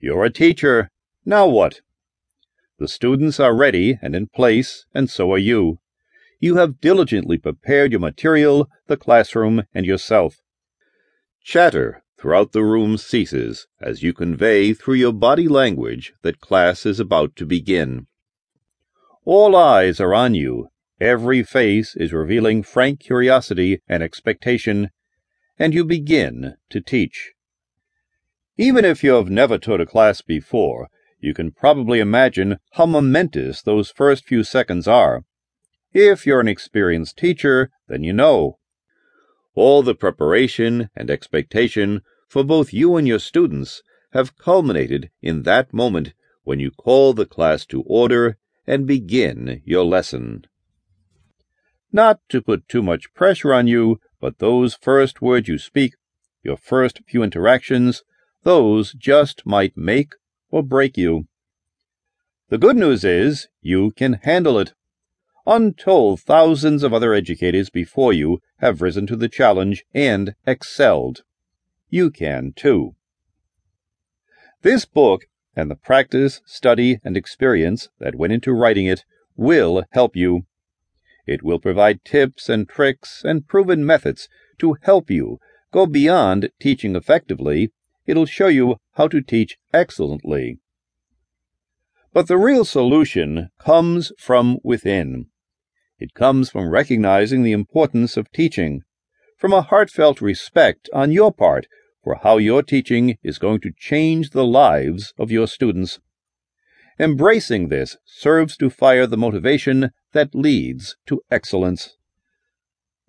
You're a teacher. Now what? The students are ready and in place, and so are you. You have diligently prepared your material, the classroom, and yourself. Chatter throughout the room ceases as you convey through your body language that class is about to begin. All eyes are on you. Every face is revealing frank curiosity and expectation, and you begin to teach. Even if you have never taught a class before, you can probably imagine how momentous those first few seconds are. If you're an experienced teacher, then you know. All the preparation and expectation for both you and your students have culminated in that moment when you call the class to order and begin your lesson. Not to put too much pressure on you, but those first words you speak, your first few interactions, those just might make or break you. The good news is you can handle it. Untold thousands of other educators before you have risen to the challenge and excelled. You can too. This book and the practice, study, and experience that went into writing it will help you. It will provide tips and tricks and proven methods to help you go beyond teaching effectively. It'll show you how to teach excellently. But the real solution comes from within. It comes from recognizing the importance of teaching, from a heartfelt respect on your part for how your teaching is going to change the lives of your students. Embracing this serves to fire the motivation that leads to excellence.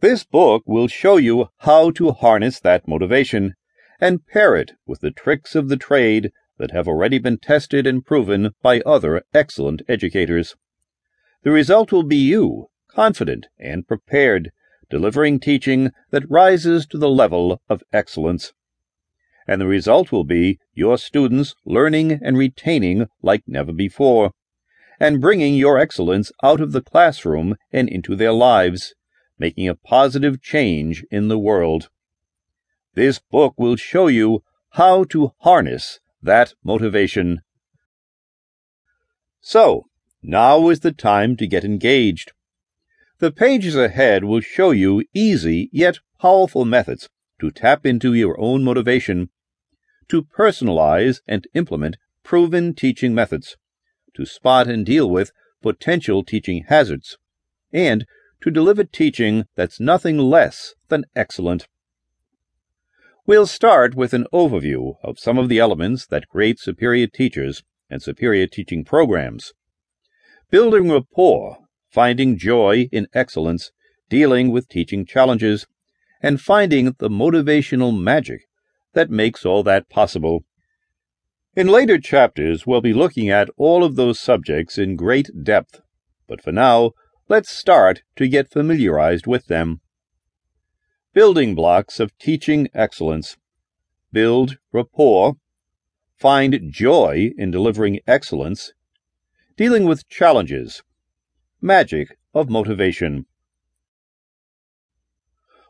This book will show you how to harness that motivation and pair it with the tricks of the trade that have already been tested and proven by other excellent educators. The result will be you confident and prepared, delivering teaching that rises to the level of excellence. And the result will be your students learning and retaining like never before, and bringing your excellence out of the classroom and into their lives, making a positive change in the world. This book will show you how to harness that motivation. So, now is the time to get engaged. The pages ahead will show you easy yet powerful methods to tap into your own motivation, to personalize and implement proven teaching methods, to spot and deal with potential teaching hazards, and to deliver teaching that's nothing less than excellent. We'll start with an overview of some of the elements that create superior teachers and superior teaching programs. Building rapport finding joy in excellence, dealing with teaching challenges, and finding the motivational magic that makes all that possible. In later chapters, we'll be looking at all of those subjects in great depth, but for now, let's start to get familiarized with them. Building blocks of teaching excellence. Build rapport. Find joy in delivering excellence. Dealing with challenges. Magic of Motivation.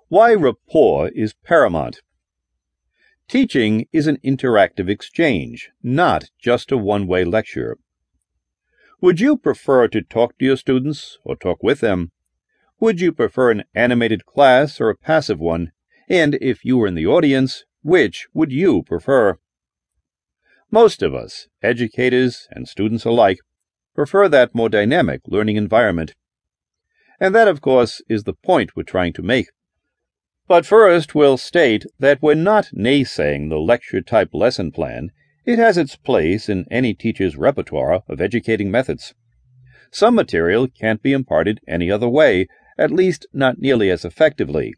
Why rapport is paramount. Teaching is an interactive exchange, not just a one way lecture. Would you prefer to talk to your students or talk with them? Would you prefer an animated class or a passive one? And if you were in the audience, which would you prefer? Most of us, educators and students alike, prefer that more dynamic learning environment. And that, of course, is the point we're trying to make. But first, we'll state that we're not naysaying the lecture type lesson plan. It has its place in any teacher's repertoire of educating methods. Some material can't be imparted any other way, at least not nearly as effectively.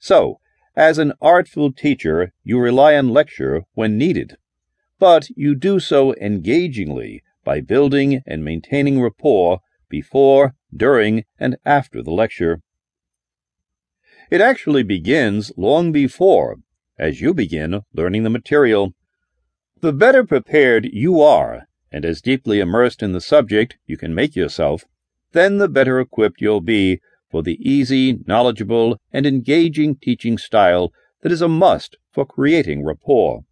So, as an artful teacher, you rely on lecture when needed, but you do so engagingly by building and maintaining rapport before, during, and after the lecture. It actually begins long before, as you begin learning the material. The better prepared you are, and as deeply immersed in the subject you can make yourself, then the better equipped you'll be for the easy, knowledgeable, and engaging teaching style that is a must for creating rapport.